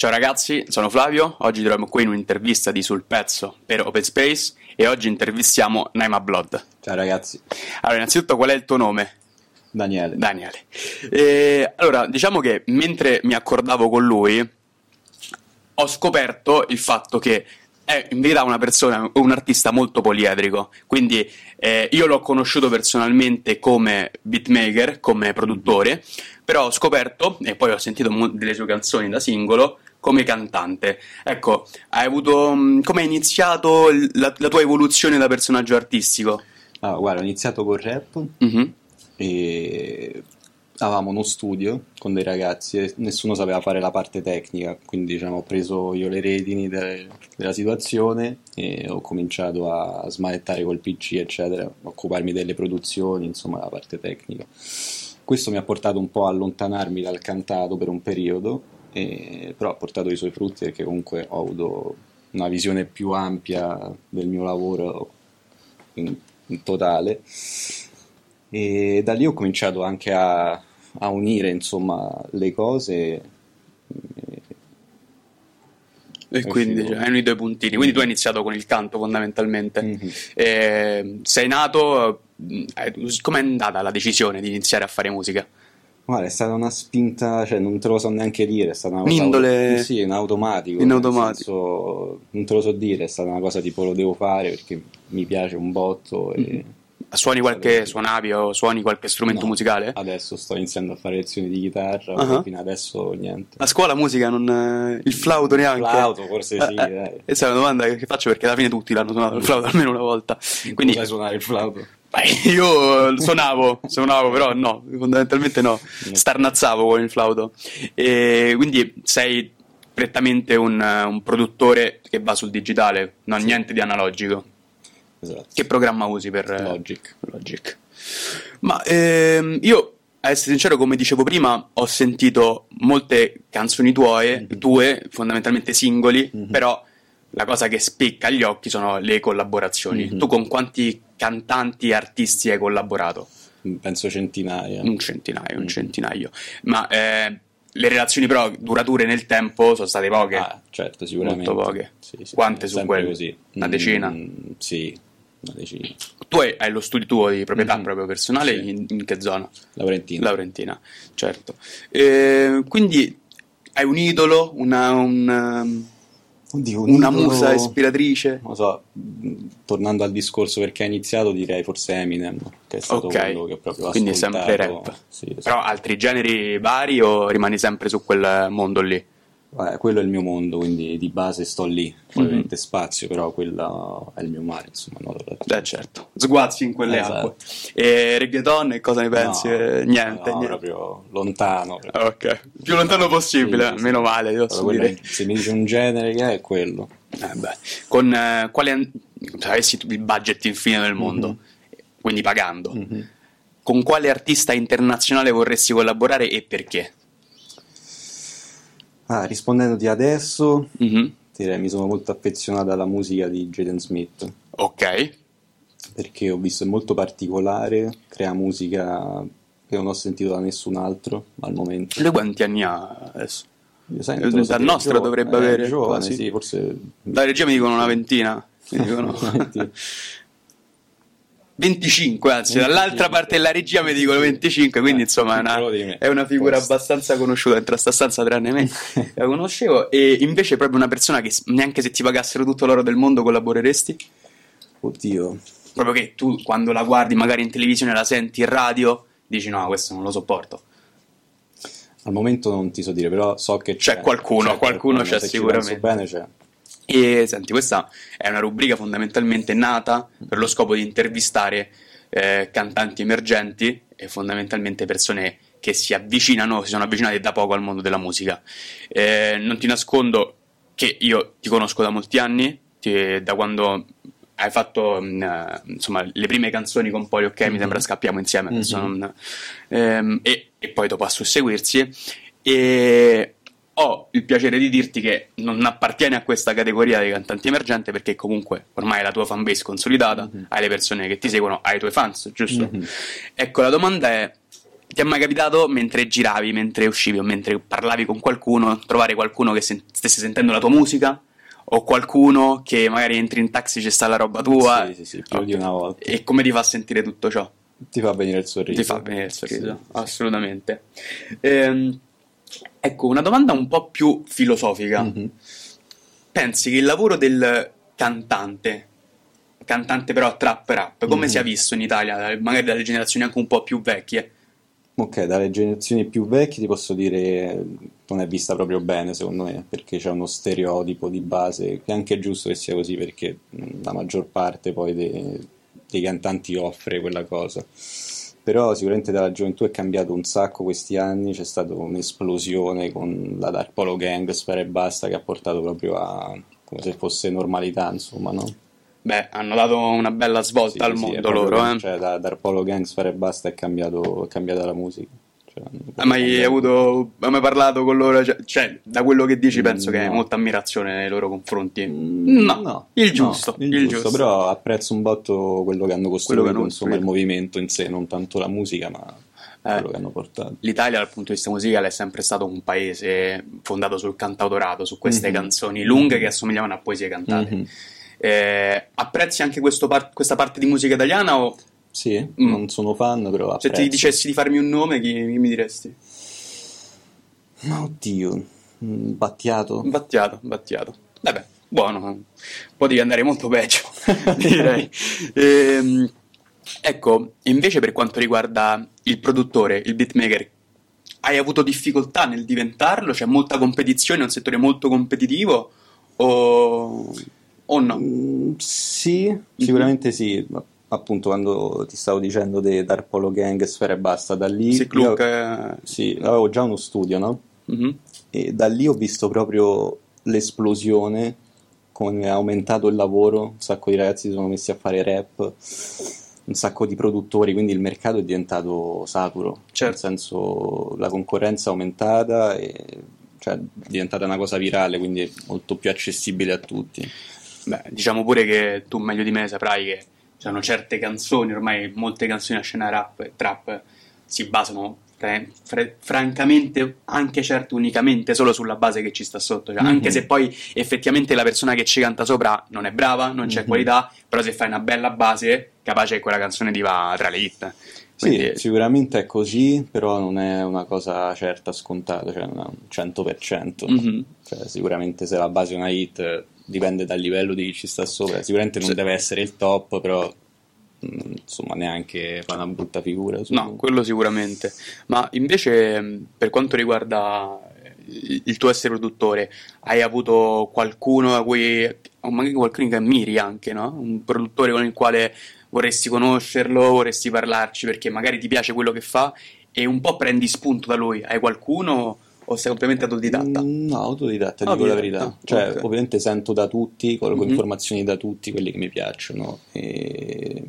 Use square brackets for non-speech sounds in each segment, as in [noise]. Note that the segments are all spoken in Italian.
Ciao ragazzi, sono Flavio, oggi troviamo qui in un'intervista di Sul Pezzo per Open Space e oggi intervistiamo Naima Blood. Ciao ragazzi. Allora, innanzitutto qual è il tuo nome? Daniele. Daniele. E, allora, diciamo che mentre mi accordavo con lui ho scoperto il fatto che è in verità una persona, un artista molto poliedrico, quindi eh, io l'ho conosciuto personalmente come beatmaker, come produttore, però ho scoperto, e poi ho sentito delle sue canzoni da singolo, come cantante. Ecco, hai avuto, mm, come hai iniziato la, la, tua evoluzione da personaggio artistico? Ah, guarda, ho iniziato col rap mm-hmm. e avevamo uno studio con dei ragazzi e nessuno sapeva fare la parte tecnica, quindi diciamo, ho preso io le redini de- della situazione e ho cominciato a smanettare col PC, eccetera, occuparmi delle produzioni, insomma, la parte tecnica. Questo mi ha portato un po' a allontanarmi dal cantato per un periodo, e, però ha portato i suoi frutti perché comunque ho avuto una visione più ampia del mio lavoro in, in totale e da lì ho cominciato anche a, a unire insomma le cose e quindi cioè, hai unito i puntini. Quindi tu hai iniziato con il canto fondamentalmente. Mm-hmm. E, sei nato. Eh, com'è andata la decisione di iniziare a fare musica? Guarda, è stata una spinta, cioè non te lo so neanche dire, è stata una cosa. Indole... Sì, in automatico. In automatico. Non te lo so dire, è stata una cosa tipo lo devo fare perché mi piace un botto e. Mm-hmm Suoni qualche, suonavi o suoni qualche strumento no, musicale? Adesso sto iniziando a fare lezioni di chitarra, uh-huh. fino adesso niente. A scuola musica non... Eh, il flauto neanche? Il flauto forse sì, eh, eh, Questa è una domanda che faccio perché alla fine tutti l'hanno suonato il flauto almeno una volta. Quindi... sai suonare il flauto? Beh, [laughs] io suonavo, suonavo, però no, fondamentalmente no, starnazzavo con il flauto. E quindi sei prettamente un, un produttore che va sul digitale, non sì. niente di analogico. Esatto. Che programma usi per Logic? Logic. Ma ehm, io, a essere sincero, come dicevo prima, ho sentito molte canzoni tue, mm-hmm. tue fondamentalmente singoli, mm-hmm. però la cosa che spicca agli occhi sono le collaborazioni. Mm-hmm. Tu con quanti cantanti e artisti hai collaborato? Penso centinaia. Un centinaio, un centinaio. Ma eh, le relazioni però durature nel tempo sono state poche. Ah, certo, sicuramente. Molto poche. Sì, sì, Quante su quelle? così. Una decina? Mm, sì, una decina. Tu hai, hai lo studio tuo di proprietà mm-hmm. proprio personale sì. in, in, che zona? Laurentina. Laurentina, certo. E, quindi hai un idolo, una, un, Oddio, un una idolo... musa ispiratrice? Non so, tornando al discorso perché hai iniziato direi forse Eminem, che è stato okay. quello che proprio Quindi sempre rap. Sì, Però altri generi vari o rimani sempre su quel mondo lì? Beh, quello è il mio mondo, quindi di base sto lì, ovviamente mm-hmm. spazio, però quello è il mio mare, insomma. No, Beh, certo, sguazzi in quelle esatto. acque. E reggaeton, e cosa ne pensi? No, eh, niente, no, niente. proprio lontano. Proprio. Ok, più lontano possibile, sì, sì, meno male, dire. Se mi dice un genere che è, quello. Eh con eh, quale... Se avessi il budget infine del mondo, mm-hmm. quindi pagando, mm-hmm. con quale artista internazionale vorresti collaborare e perché? Ah, rispondendoti adesso, mm-hmm. direi mi sono molto affezionato alla musica di Jaden Smith. Ok. Perché ho visto è molto particolare, crea musica che non ho sentito da nessun altro al momento. Lui quanti anni ha adesso? Io sento, la nostra giovane, dovrebbe avere giovane, quasi. sì, forse la regia mi dicono una ventina. Mi dicono... [laughs] 25, anzi, 25. dall'altra parte della regia mi dicono 25, quindi insomma è una, è una figura abbastanza conosciuta dentro sta stanza, tranne me, [laughs] la conoscevo. E invece, proprio una persona che neanche se ti pagassero tutto l'oro del mondo collaboreresti? Oddio. Proprio che tu quando la guardi magari in televisione, la senti in radio, dici no, questo non lo sopporto. Al momento non ti so dire, però so che c'è, c'è qualcuno, c'è qualcuno, qualcuno c'è sicuramente. bene c'è. E senti, questa è una rubrica fondamentalmente nata per lo scopo di intervistare eh, cantanti emergenti e fondamentalmente persone che si avvicinano, si sono avvicinate da poco al mondo della musica. Eh, non ti nascondo che io ti conosco da molti anni, ti, da quando hai fatto mh, mm, insomma, le prime canzoni con Poli, ok, mm-hmm. mi sembra scappiamo insieme, mm-hmm. non, ehm, e, e, poi dopo a susseguirsi. E ho il piacere di dirti che non appartieni a questa categoria di cantanti emergenti perché comunque ormai la tua fanbase consolidata, mm-hmm. hai le persone che ti seguono, hai i tuoi fans, giusto? Mm-hmm. Ecco, la domanda è, ti è mai capitato mentre giravi, mentre uscivi o mentre parlavi con qualcuno, trovare qualcuno che sen- stesse sentendo la tua musica? O qualcuno che magari entri in taxi c'è sta la roba tua? Sì, sì, sì, più di una volta. E come ti fa sentire tutto ciò? Ti fa venire il sorriso. Ti fa venire il sorriso, Sì. assolutamente. Ehm, ecco, una domanda un po' più filosofica. Mhm. Pensi che il lavoro del cantante, cantante però trap rap, come Mhm. sia visto in Italia, magari dalle generazioni anche un po' più vecchie? Ok, dalle generazioni più vecchie ti posso dire non è vista proprio bene secondo me, perché c'è uno stereotipo di base che è anche giusto che sia così, perché la maggior parte poi dei, dei cantanti offre quella cosa. Però sicuramente dalla gioventù è cambiato un sacco questi anni, c'è stata un'esplosione con la Dark Polo Gang, Sfera e Basta, che ha portato proprio a come se fosse normalità, insomma, no? Beh, hanno dato una bella svolta Sì, al sì, mondo loro, eh. Cioè, da Dark Polo Gang, Sfera e Basta è cambiato, è cambiata la musica. Cioè, Hai mai avuto, hai mai parlato con loro? Cioè, cioè, da quello che dici penso che hai No. molta ammirazione nei loro confronti. Mm, No, il no, giusto, il il giusto, giusto. però apprezzo un botto quello che hanno costruito, hanno insomma, il movimento in sé, non tanto la musica, ma Eh. quello che hanno portato. L'Italia dal punto di vista musicale è sempre stato un paese fondato sul cantautorato, su queste Mhm. canzoni lunghe che assomigliavano a poesie cantate. Mhm. Eh, apprezzi anche par- questa parte di musica italiana o Sì, Mm. non sono fan, però se ti apprezzo. dicessi di farmi un nome, chi, chi mi diresti? Oddio, mm, Battiato? Battiato, Battiato. Vabbè, buono, potevi andare molto peggio, [laughs] direi. Ehm, ecco, invece per quanto riguarda il produttore, il beatmaker, hai avuto difficoltà nel diventarlo? C'è molta competizione, è un settore molto competitivo o, o no? Mm, sì, sicuramente sì. Appunto, quando ti stavo dicendo dei Dark Polo Gang, Sfera e Basta, da lì... Se Club, io- eh, Sì, avevo già uno studio, no? mhm. E da lì ho visto proprio l'esplosione, come è aumentato il lavoro, un sacco di ragazzi si sono messi a fare rap, un sacco di produttori, quindi il mercato è diventato saturo, Certo. nel senso la concorrenza è aumentata e cioè, è diventata una cosa virale, quindi molto più accessibile a tutti. Beh, diciamo pure che tu meglio di me saprai che sono certe canzoni, ormai molte canzoni a scena rap e trap si basano fra- fra- francamente, anche certo unicamente solo sulla base che ci sta sotto, Cioè, anche Mhm. se poi effettivamente la persona che ci canta sopra non è brava, non c'è Mhm. qualità, però se fai una bella base, capace che quella canzone ti va tra le hit. Sì, Quindi, sicuramente è così, però non è una cosa certa, scontata, cioè un 100%. Mhm. Cioè, sicuramente se la base è una hit dipende dal livello di chi ci sta sopra. Sicuramente non Sì. deve essere il top, però mh, insomma neanche fa una brutta figura. su- No, quello sicuramente. Ma invece, mh, per quanto riguarda eh, il tuo essere produttore, hai avuto qualcuno a cui, o magari qualcuno che ammiri anche, no? Un produttore con il quale vorresti conoscerlo, vorresti parlarci perché magari ti piace quello che fa e un po' prendi spunto da lui. Hai qualcuno o sei completamente autodidatta? Mm, No, autodidatta, dico la verità. Cioè, ok. ovviamente sento da tutti, colgo Mhm. informazioni da tutti, quelli che mi piacciono. E...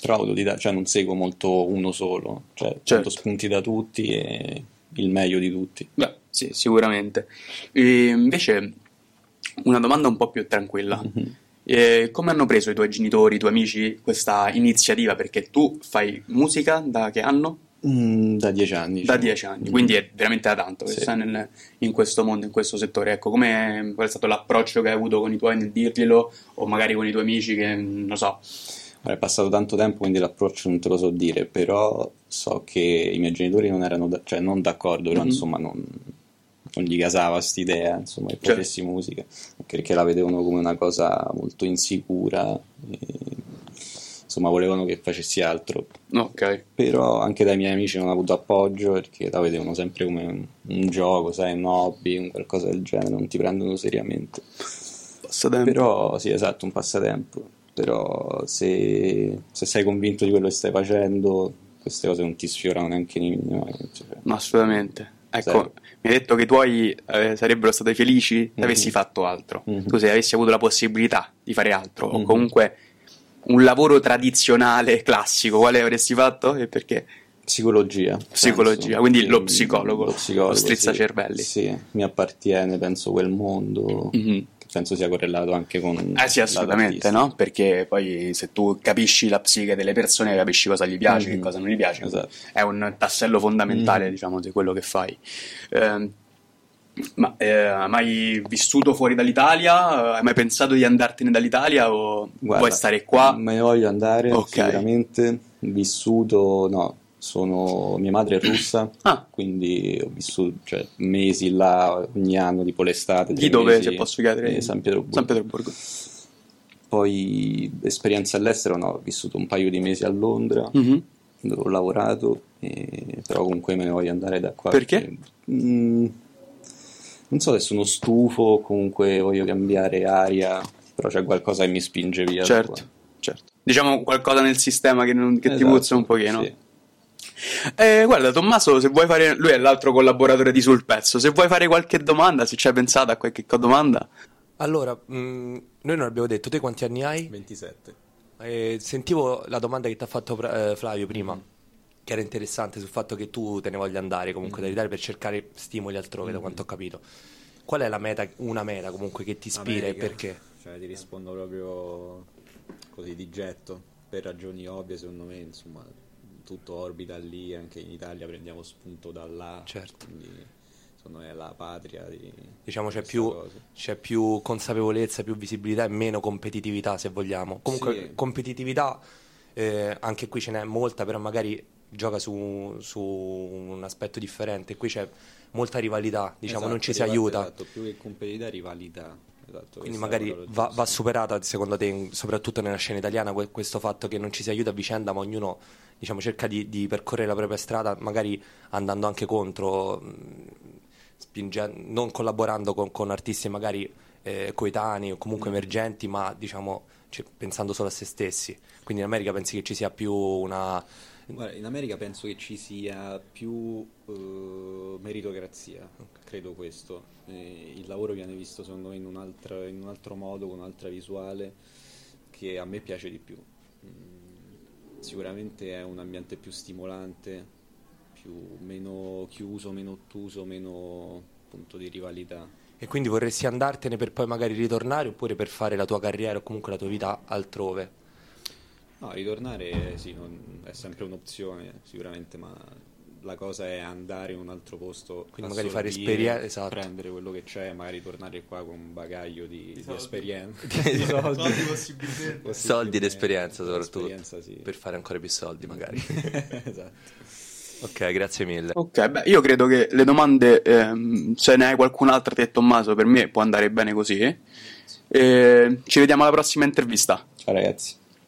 Però autodidatta, cioè non seguo molto uno solo, cioè Certo. prendo spunti da tutti e il meglio di tutti. Beh, sì, sicuramente. E invece, una domanda un po' più tranquilla. Mhm. Eh, come hanno preso i tuoi genitori, i tuoi amici questa iniziativa? Perché tu fai musica da che anno? Mm, da dieci anni. Da diciamo. dieci anni, quindi è veramente da tanto che Sì. stai nel- in questo mondo, in questo settore. Ecco, come qual è stato l'approccio che hai avuto con i tuoi nel dirglielo, o magari con i tuoi amici che non lo so. È passato tanto tempo, quindi l'approccio non te lo so dire, però so che i miei genitori non erano da- cioè, non d'accordo, però Mhm. insomma non, non gli casava quest'idea, insomma, che Certo. facessi musica, anche perché la vedevano come una cosa molto insicura, e, insomma volevano che facessi altro, Ok, però anche dai miei amici non ho avuto appoggio perché la vedevano sempre come un, un gioco, sai, un hobby, un qualcosa del genere, non ti prendono seriamente. passatempo. Però sì, esatto, un passatempo. Però se, se sei convinto di quello che stai facendo, queste cose non ti sfiorano neanche minimamente. Cioè, No, assolutamente. Ecco, Zero. mi hai detto che i tuoi eh, sarebbero stati felici se Mhm. avessi fatto altro. Mhm. Tu se avessi avuto la possibilità di fare altro, o Mhm. comunque un lavoro tradizionale, classico, quale avresti fatto e perché? Psicologia. Psicologia, penso. quindi lo psicologo, lo psicologo, lo strizzacervelli. Sì, sì, mi appartiene, penso, quel mondo Mhm. che penso sia correlato anche con... Eh sì, assolutamente, no? Perché poi se tu capisci la psiche delle persone, capisci cosa gli piace, mm-hmm. che cosa non gli piace, esatto. è un tassello fondamentale, mm-hmm. diciamo, di quello che fai. Eh, ma eh, hai mai vissuto fuori dall'Italia? Hai mai pensato di andartene dall'Italia o Guarda, vuoi stare qua? Me ne voglio andare, okay. sicuramente. Vissuto, no, sono, mia madre è russa, ah. quindi ho vissuto cioè, mesi là ogni anno, tipo l'estate. Di dove, se posso chiedere? Eh, San Pietroburgo. San Pietroburgo. Poi esperienza all'estero, no, ho vissuto un paio di mesi a Londra, mm-hmm. dove ho lavorato, e... però comunque me ne voglio andare da qua. Perché? perché mm, non so se sono stufo, comunque voglio cambiare aria, però c'è qualcosa che mi spinge via. Certo, certo. Diciamo qualcosa nel sistema che, non, che esatto, ti puzza un pochino. Sì. Eh, guarda, Tommaso, se vuoi fare. Lui è l'altro collaboratore di Sul Pezzo. Se vuoi fare qualche domanda, se ci hai pensato a qualche domanda. Allora, mh, mm, noi non abbiamo detto, te quanti anni hai? 27. Eh, sentivo la domanda che ti ha fatto eh, Flavio prima, mm. Che era interessante sul fatto che tu te ne voglia andare comunque mm. dall'Italia per cercare stimoli altrove, mm. da quanto ho capito. Qual è la meta, una meta comunque che ti ispira America. e perché? Cioè, ti rispondo proprio così di getto, per ragioni ovvie secondo me, insomma tutto orbita lì, anche in Italia prendiamo spunto da là. Certo. Quindi secondo me è la patria di diciamo c'è più, c'è più, consapevolezza, più visibilità e meno competitività se vogliamo. Comunque sì. competitività eh, anche qui ce n'è molta, però magari gioca su, su, un aspetto differente. Qui c'è molta rivalità, diciamo, esatto, non ci si aiuta. Esatto, più che competitività, rivalità. Esatto, Quindi magari va, va, superata, secondo te, soprattutto nella scena italiana, questo fatto che non ci si aiuta a vicenda, ma ognuno diciamo, cerca di, di, percorrere la propria strada, magari andando anche contro, spinge, non collaborando con, con artisti magari eh, coetanei o comunque mm. emergenti, ma diciamo, cioè, pensando solo a se stessi. Quindi in America pensi che ci sia più una... Guarda, in America penso che ci sia più uh, meritocrazia, okay. credo questo. Eh, il lavoro viene visto secondo me in un, altro, in un altro modo, con un'altra visuale, che a me piace di più. Mm sicuramente è un ambiente più stimolante, più, meno chiuso, meno ottuso, meno punto di rivalità. E quindi vorresti andartene per poi magari ritornare oppure per fare la tua carriera o comunque la tua vita altrove? No, ritornare sì, non, è sempre un'opzione sicuramente, ma la cosa è andare in un altro posto, quindi magari fare esperienza, esatto. prendere quello che c'è, magari tornare qua con un bagaglio di, di, di esperienza, [laughs] di soldi, soldi, soldi ed esperienza soprattutto, sì. per fare ancora più soldi magari. [laughs] esatto. Ok, grazie mille. Ok, beh, io credo che le domande, ehm, se ne hai qualcun'altra te Tommaso, per me può andare bene così. Eh, ci vediamo alla prossima intervista. Ciao ragazzi.